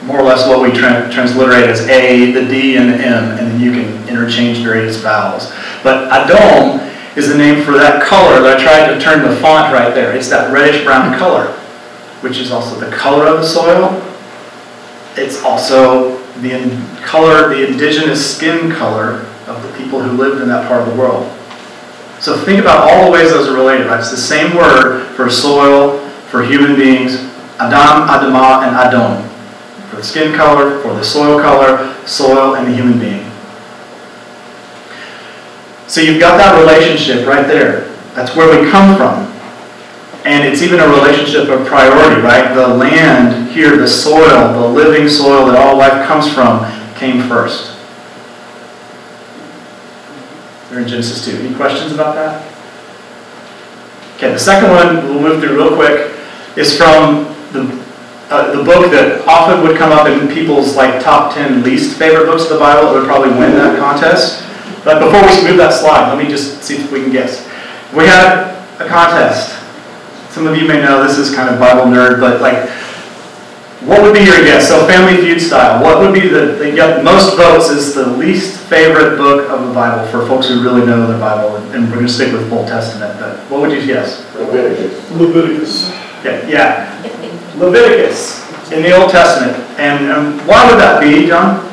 more or less what we tra- transliterate as A, the D, and the M, and then you can interchange various vowels. But Adom is the name for that color that I tried to turn the font right there. It's that reddish brown color, which is also the color of the soil. It's also the in- color, the indigenous skin color of the people who lived in that part of the world. So think about all the ways those are related, right? It's the same word for soil, for human beings, Adam, Adamah, and Adom. For the skin color, for the soil color, soil, and the human being. So you've got that relationship right there. That's where we come from. And it's even a relationship of priority, right? The land here, the soil, the living soil that all life comes from, came first. They're in Genesis 2. Any questions about that? Okay, the second one we'll move through real quick is from the, uh, the book that often would come up in people's like top 10 least favorite books of the Bible. It would probably win that contest. But before we move that slide, let me just see if we can guess. We had a contest. Some of you may know this is kind of Bible nerd, but like, what would be your guess? So, Family Feud style. What would be the, the got most votes is the least favorite book of the Bible for folks who really know their Bible, and we're going to stick with Old Testament. But what would you guess? Leviticus. Leviticus. Yeah, yeah. Leviticus in the Old Testament. And um, why would that be, John?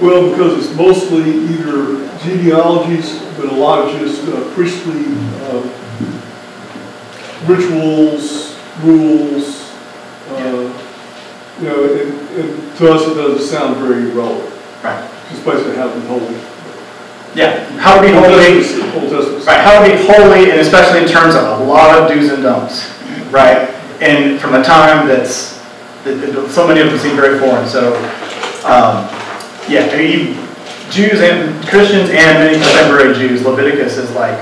Well, because it's mostly either genealogies, but a lot of just uh, priestly uh, rituals, rules. Uh, you know, and, and to us it doesn't sound very relevant. Right. Just basically how to be holy. Yeah, how to be holy. Old Testament. Right, how to be holy, and especially in terms of a lot of do's and don'ts, right? And from a time that's, that, that so many of them seem very foreign. So, um, yeah, I mean, Jews and Christians and many contemporary Jews, Leviticus is like,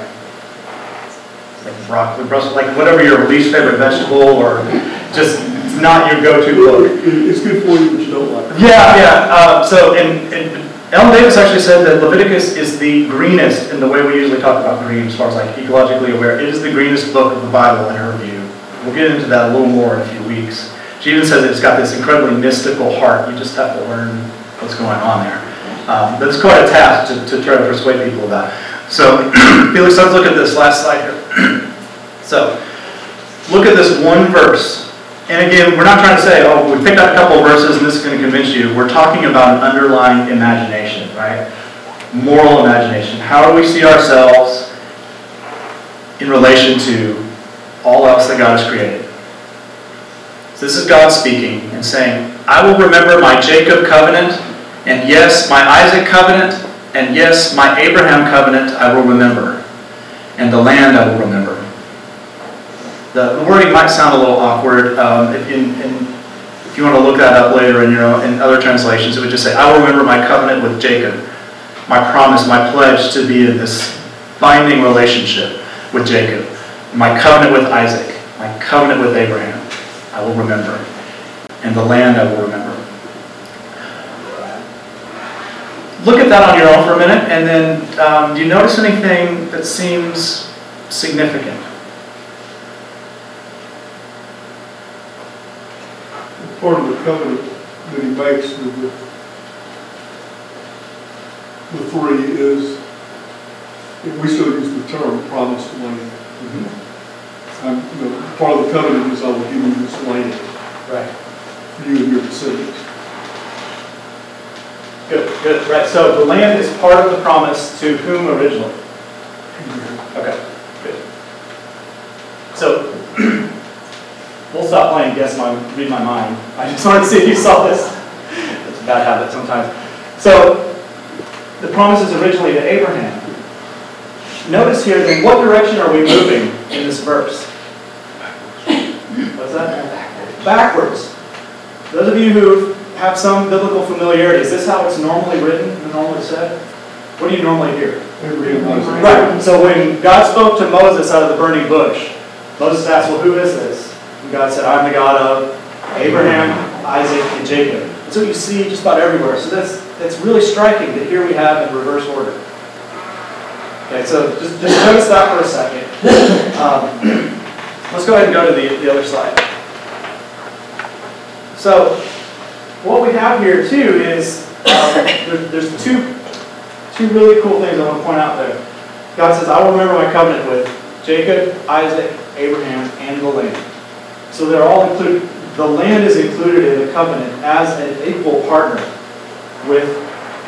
like broccoli, Brussels, like whatever your least favorite vegetable, or just it's not your go-to book. It's good for you, but you don't like it. Yeah, yeah. Uh, so, and, and Ellen Davis actually said that Leviticus is the greenest in the way we usually talk about green, as far as like ecologically aware. It is the greenest book of the Bible in her view. We'll get into that a little more in a few weeks. She even says it's got this incredibly mystical heart. You just have to learn what's going on there. Um, but it's quite a task to, to try to persuade people about. So, Felix, let's look at this last slide here. so, look at this one verse. And again, we're not trying to say, oh, we picked up a couple verses and this is going to convince you. We're talking about an underlying imagination, right? Moral imagination. How do we see ourselves in relation to all else that God has created? So this is God speaking and saying, I will remember my Jacob covenant, and yes, my Isaac covenant, and yes, my Abraham covenant I will remember, and the land I will remember. The, wording might sound a little awkward. Um, if, in, in, if you want to look that up later in your own, in other translations, it would just say, "I will remember my covenant with Jacob, my promise, my pledge to be in this binding relationship with Jacob, my covenant with Isaac, my covenant with Abraham. I will remember, and the land I will remember." Look at that on your own for a minute, and then um, do you notice anything that seems significant? part of the covenant that he makes with the, the three is, we still use the term promised land. Um, you know, part of the covenant is I will give you this land, Right. for you and your descendants. Good, good, right. So the land is part of the promise to whom originally? Okay, good. So, we'll stop playing guess my, read my mind. I just wanted to see if you saw this. It's a bad habit sometimes. So, the promise is originally to Abraham. Notice here, in what direction are we moving in this verse? What's that? Backwards. Those of you who have some biblical familiarity, is this how it's normally written and normally said? What do you normally hear? Right, so when God spoke to Moses out of the burning bush, Moses asked, well, who is this? And God said, I'm the God of Abraham, Isaac, and Jacob. That's what you see just about everywhere. So that's, that's really striking that here we have in reverse order. Okay, so just, just notice that for a second. Um, let's go ahead and go to the, the other slide. So, what we have here too is, um, there, there's two, two really cool things I want to point out there. God says, I will remember my covenant with Jacob, Isaac, Abraham, and the land. So they're all included, the land is included in the covenant as an equal partner with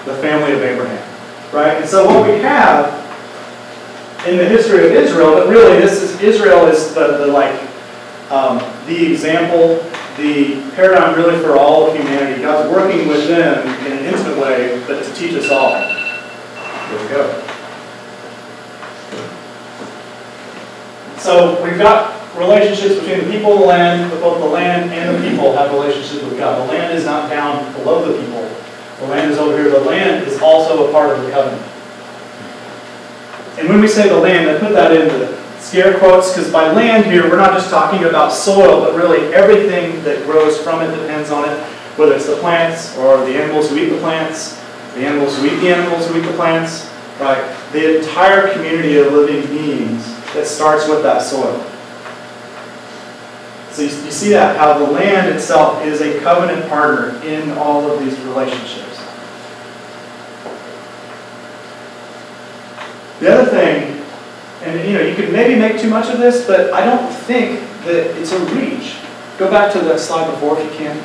the family of Abraham. Right? And so what we have in the history of Israel, but really this is, Israel is the, the like, um, the example, the paradigm really for all of humanity. God's working with them in an intimate way, but to teach us all. Here we go. So we've got relationships between the people and the land, but both the land and the people have relationships with God. The land is not down below the people. The land is over here. The land is also a part of the covenant. And when we say the land, I put that in the scare quotes because by land here, we're not just talking about soil, but really everything that grows from it depends on it, whether it's the plants or the animals who eat the plants, the animals who eat the animals who eat the plants, right? The entire community of living beings that starts with that soil. So you, you see that, how the land itself is a covenant partner in all of these relationships. The other thing, and you know, you could maybe make too much of this, but I don't think that it's a reach. Go back to that slide before if you can.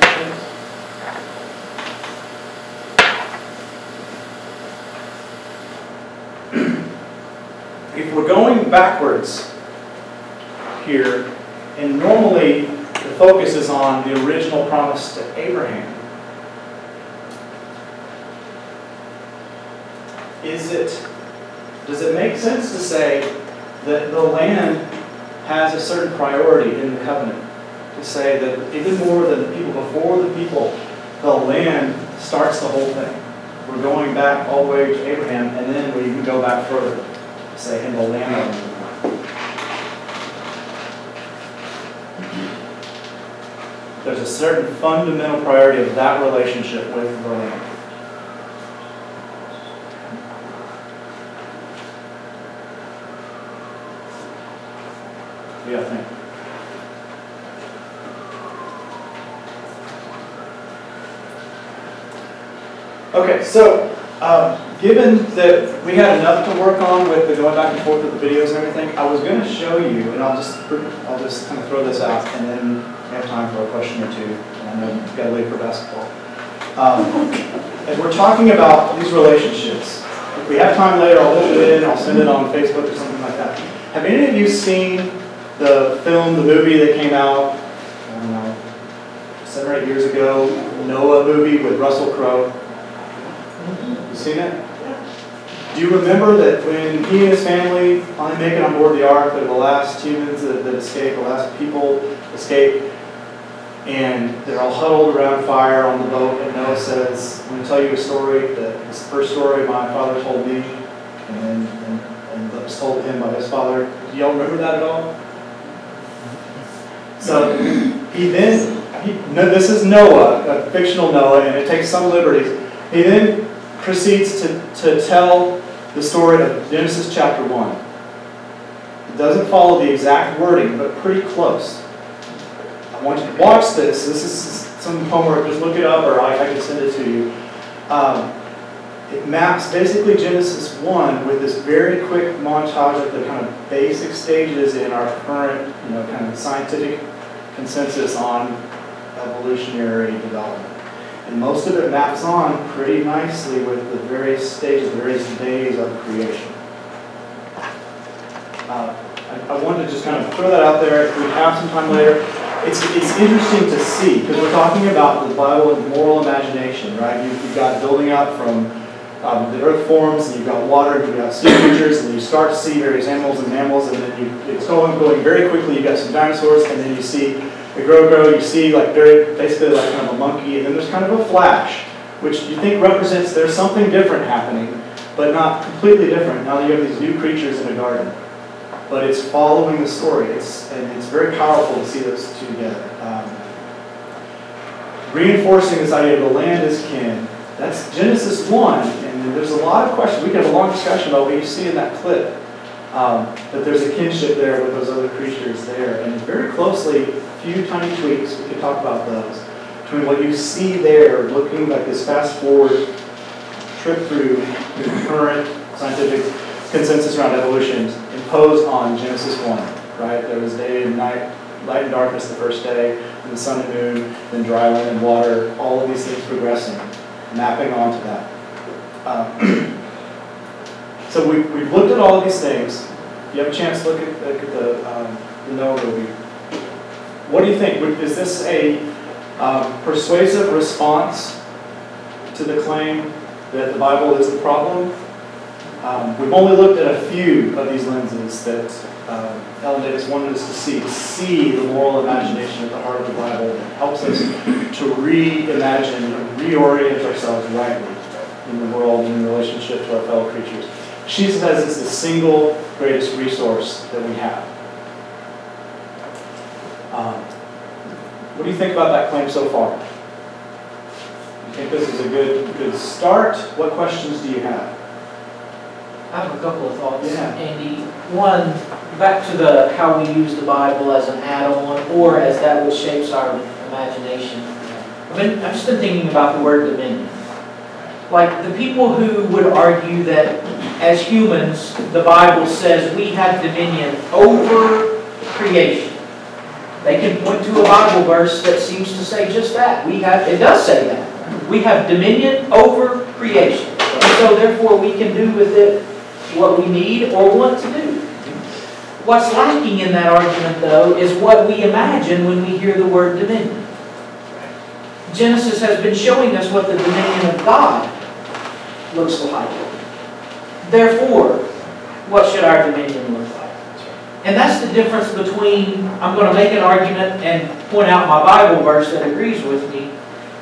If we're going backwards here, and normally the focus is on the original promise to Abraham, is it does it make sense to say that the land has a certain priority in the covenant? To say that even more than the people before the people, the land starts the whole thing. We're going back all the way to Abraham, and then we can go back further. Say, in the land. There's a certain fundamental priority of that relationship with the land. What do you think? Okay, so um, given that we had enough to work on with the going back and forth with the videos and everything, I was going to show you, and I'll just I'll just kind of throw this out, and then we have time for a question or two. And I know you've got to leave for basketball. Um, and we're talking about these relationships. If we have time later, I'll put it in, I'll send it on Facebook or something like that. Have any of you seen the film, the movie that came out, I don't know, seven or eight years ago, Noah movie with Russell Crowe? You seen it? Do you remember that when he and his family finally make it on board the ark, they're the last humans that, that escape, the last people escape, and they're all huddled around fire on the boat, and Noah says, I'm going to tell you a story that it's the first story my father told me, and, and, and that was told to him by his father. Do y'all remember that at all? So he then, he, no, this is Noah, a fictional Noah, and it takes some liberties. He then proceeds to, to tell the story of Genesis chapter 1. It doesn't follow the exact wording, but pretty close. I want you to watch this. This is some homework. Just look it up, or I, I can send it to you. Um, it maps basically Genesis 1 with this very quick montage of the kind of basic stages in our current, you know, kind of scientific consensus on evolutionary development. And most of it maps on pretty nicely with the various stages, the various days of creation. Uh, I, I wanted to just kind of throw that out there. If we have some time later, it's, it's interesting to see because we're talking about the Bible and moral imagination, right? You've, you've got building up from um, the earth forms, and you've got water, and you've got sea creatures, and you start to see various animals and mammals, and then you, it's going, going very quickly. You've got some dinosaurs, and then you see the grow grow, you see like very, basically like kind of a monkey, and then there's kind of a flash, which you think represents there's something different happening, but not completely different. Now that you have these new creatures in a garden. but it's following the story. It's, and it's very powerful to see those two together. Um, reinforcing this idea of the land is kin, that's Genesis 1, and there's a lot of questions. We could have a long discussion about what you see in that clip. Um, but there's a kinship there with those other creatures there, and very closely, a few tiny tweaks, we could talk about those, between what you see there, looking like this fast forward trip through the current scientific consensus around evolution imposed on Genesis 1, right? There was day and night, light and darkness the first day, and the sun and moon, then dry land and water, all of these things progressing, mapping onto that. Um, so we, we've looked at all of these things. If you have a chance to look at, look at the, um, the Noah movie. What do you think? Is this a um, persuasive response to the claim that the Bible is the problem? Um, we've only looked at a few of these lenses that um, Ellen Davis wanted us to see, see the moral imagination at the heart of the Bible that helps us to reimagine and reorient ourselves rightly in the world and in relationship to our fellow creatures. She says it's the single greatest resource that we have. Um, what do you think about that claim so far? You think this is a good, good start? What questions do you have? I have a couple of thoughts, Yeah. Andy. One, back to the, how we use the Bible as an add-on or as that which shapes our imagination. I've been, I've just been thinking about the word dominion. Like, the people who would argue that as humans, the Bible says we have dominion over creation. They can point to a Bible verse that seems to say just that. We have, it does say that. We have dominion over creation. So therefore we can do with it what we need or want to do. What's lacking in that argument, though, is what we imagine when we hear the word dominion. Genesis has been showing us what the dominion of God looks like. Therefore, what should our dominion look like? And that's the difference between, I'm going to make an argument and point out my Bible verse that agrees with me,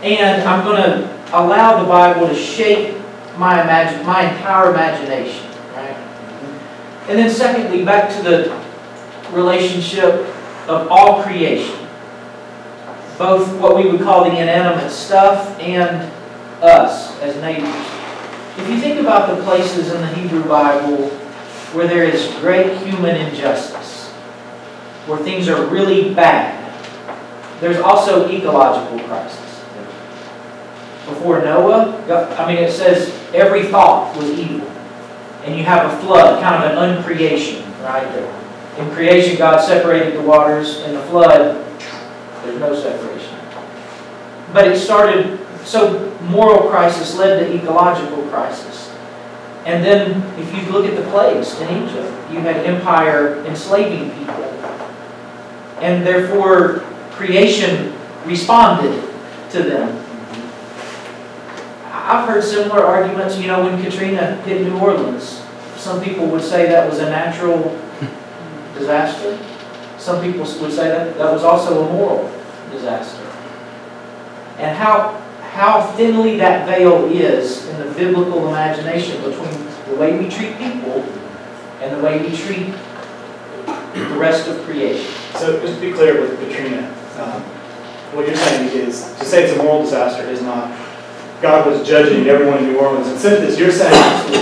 and I'm going to allow the Bible to shape my imagine, my entire imagination, right? And then secondly, back to the relationship of all creation. Both what we would call the inanimate stuff and us as neighbors. If you think about the places in the Hebrew Bible where there is great human injustice, where things are really bad, there's also ecological crisis. Before Noah, I mean, it says every thought was evil. And you have a flood, kind of an uncreation, right? there. In creation, God separated the waters. In the flood, there's no separation. But it started, so moral crisis led to ecological crisis. And then, if you look at the plagues in Egypt, you had empire enslaving people. And therefore, creation responded to them. I've heard similar arguments, you know, when Katrina hit New Orleans. Some people would say that was a natural disaster. Some people would say that that was also a moral disaster. And how, how thinly that veil is in the biblical imagination between the way we treat people and the way we treat the rest of creation. So just to be clear with Katrina, um, what you're saying is, to say it's a moral disaster is not, God was judging everyone in New Orleans and sent this. You're saying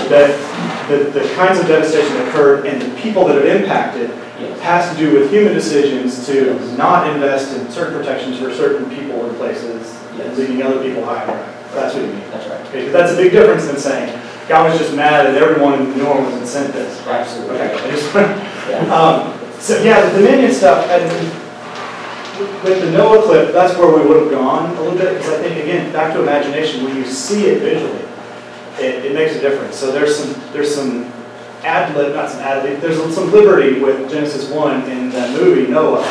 that the, the kinds of devastation that occurred and the people that it impacted Yes. has to do with human decisions to not invest in certain protections for certain people or places and leaving other people higher. That's what you mean. That's right. Okay, 'cause that's a big difference than saying, God was just mad at everyone in New Orleans and sent this. Absolutely. Okay, I just, Yeah. um, so yeah, the Dominion stuff, and with the Noah clip, that's where we would have gone a little bit, because I think, again, back to imagination, when you see it visually, it, it makes a difference. So there's some, there's some ad lib, not some ad lib, there's some liberty with Genesis 1 in that movie, Noah.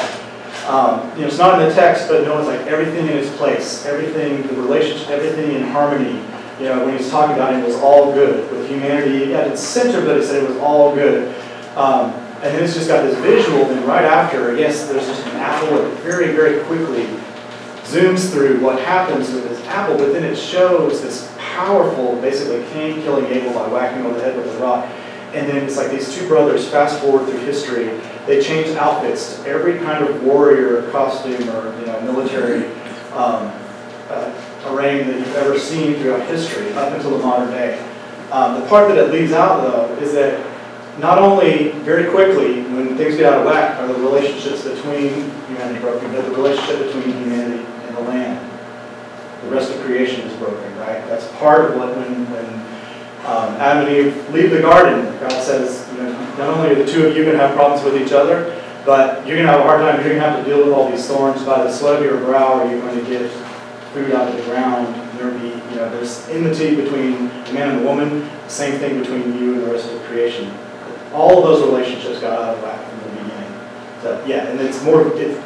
Um, you know, it's not in the text, but Noah's like everything in its place, everything, the relationship, everything in harmony. You know, when he's talking about it, it was all good with humanity at its center, but he said it was all good. Um, and then it's just got this visual, then right after, yes, there's just an apple that very, very quickly zooms through what happens with this apple, but then it shows this powerful, basically Cain killing Abel by whacking over the head with a rock. And then it's like these two brothers, fast forward through history, they change outfits to every kind of warrior costume or, you know, military um, uh, array that you've ever seen throughout history, up until the modern day. Um, the part that it leaves out, though, is that not only very quickly, when things get out of whack, are the relationships between humanity broken, but the relationship between humanity and the land. The rest of creation is broken, right? That's part of what, when, when um, Adam and Eve leave the garden, God says, you know, not only are the two of you going to have problems with each other, but you're going to have a hard time, you're going to have to deal with all these thorns by the sweat of your brow, or you're going to get food out of the ground. There'll be, you know, there's enmity between the man and the woman, same thing between you and the rest of the creation. All of those relationships got out of whack from the beginning. So, yeah, and it's more, it,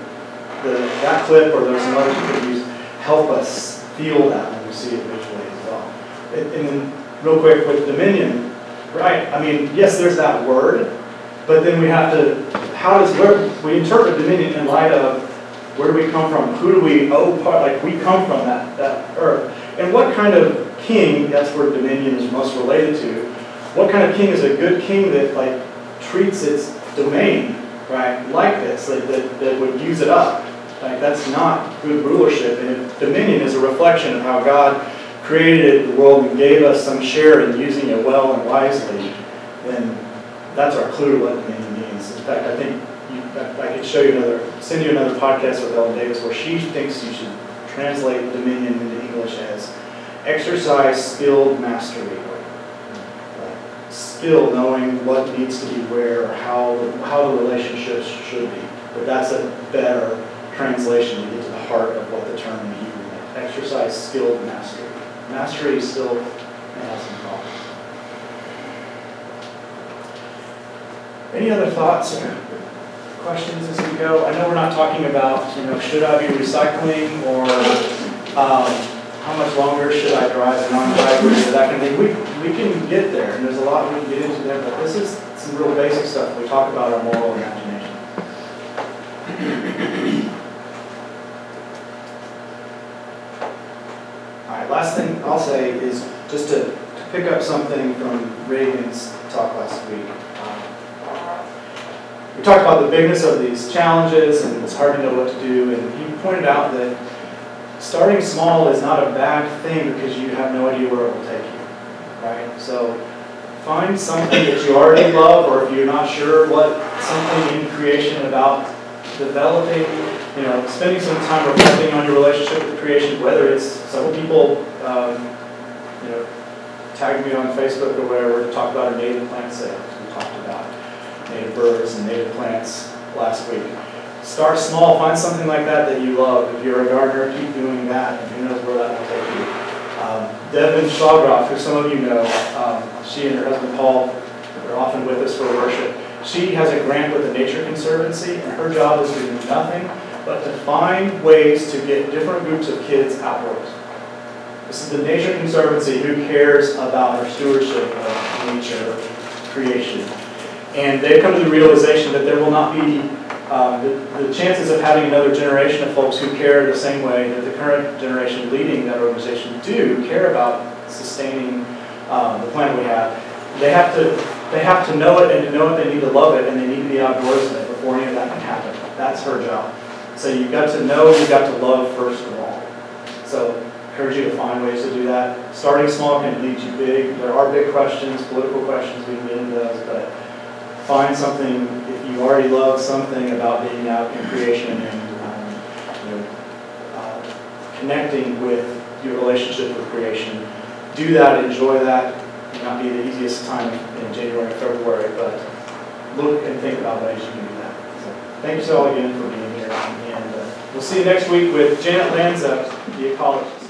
the, that clip, or there's some others you could use, help us feel that when we see it visually as well. And, and then, real quick, with dominion, right, I mean, yes, there's that word, but then we have to, how does, where, we interpret dominion in light of where do we come from? Who do we owe part, like, we come from that, that earth. And what kind of king, that's where dominion is most related to, what kind of king is a good king that, like, treats its domain, right, like this, like, that, that would use it up? Like, that's not good rulership, and dominion is a reflection of how God created the world and gave us some share in using it well and wisely, then that's our clue to what dominion means. In fact, I think you, I I could show you another, send you another podcast with Ellen Davis where she thinks you should translate dominion into English as exercise skilled mastery. Skill knowing what needs to be where, or how, how the relationships should be. But that's a better translation to get to the heart of what the term meant. Exercise skilled mastery. Mastery still may have some problems. Any other thoughts or questions as we go? I know we're not talking about, you know, should I be recycling or um, how much longer should I drive a non-hybrid or that kind of thing. We, we can get there, and there's a lot we can get into there, but this is some real basic stuff. We talk about our moral imagination. All right, last thing I'll say is just to, to pick up something from Reagan's talk last week. Um, We talked about the bigness of these challenges and it's hard to know what to do, and he pointed out that starting small is not a bad thing because you have no idea where it will take you, right? So find something that you already love, or if you're not sure what something in creation about developing, you know, spending some time reflecting on your relationship with creation, whether it's several people, um, you know, tagged me on Facebook or whatever to talk about our native plant sales. We talked about native birds and native plants last week. Start small, find something like that that you love. If you're a gardener, keep doing that, and who knows where that will take you. Um, Devin Shawgroff, who some of you know, um, she and her husband Paul are often with us for worship. She has a grant with the Nature Conservancy, and her job is to do nothing but to find ways to get different groups of kids outdoors. This is the Nature Conservancy who cares about our stewardship of nature, creation. And they've come to the realization that there will not be, um, the, the chances of having another generation of folks who care the same way that the current generation leading that organization do care about sustaining um, the planet we have. They have to, they have to know it, and to know it, they need to love it, and they need to be outdoors in it before any of that can happen. That's her job. So you've got to know, you've got to love first of all. So encourage you to find ways to do that. Starting small can lead you big. There are big questions, political questions, we can get into those, but find something, if you already love something about being out in creation and, um, you know, uh, connecting with your relationship with creation, do that, enjoy that. It May not be the easiest time in January, or February, but look and think about ways you can do that. So, thank you so all again for being here, we'll see you next week with Janet Lanza, the ecologist.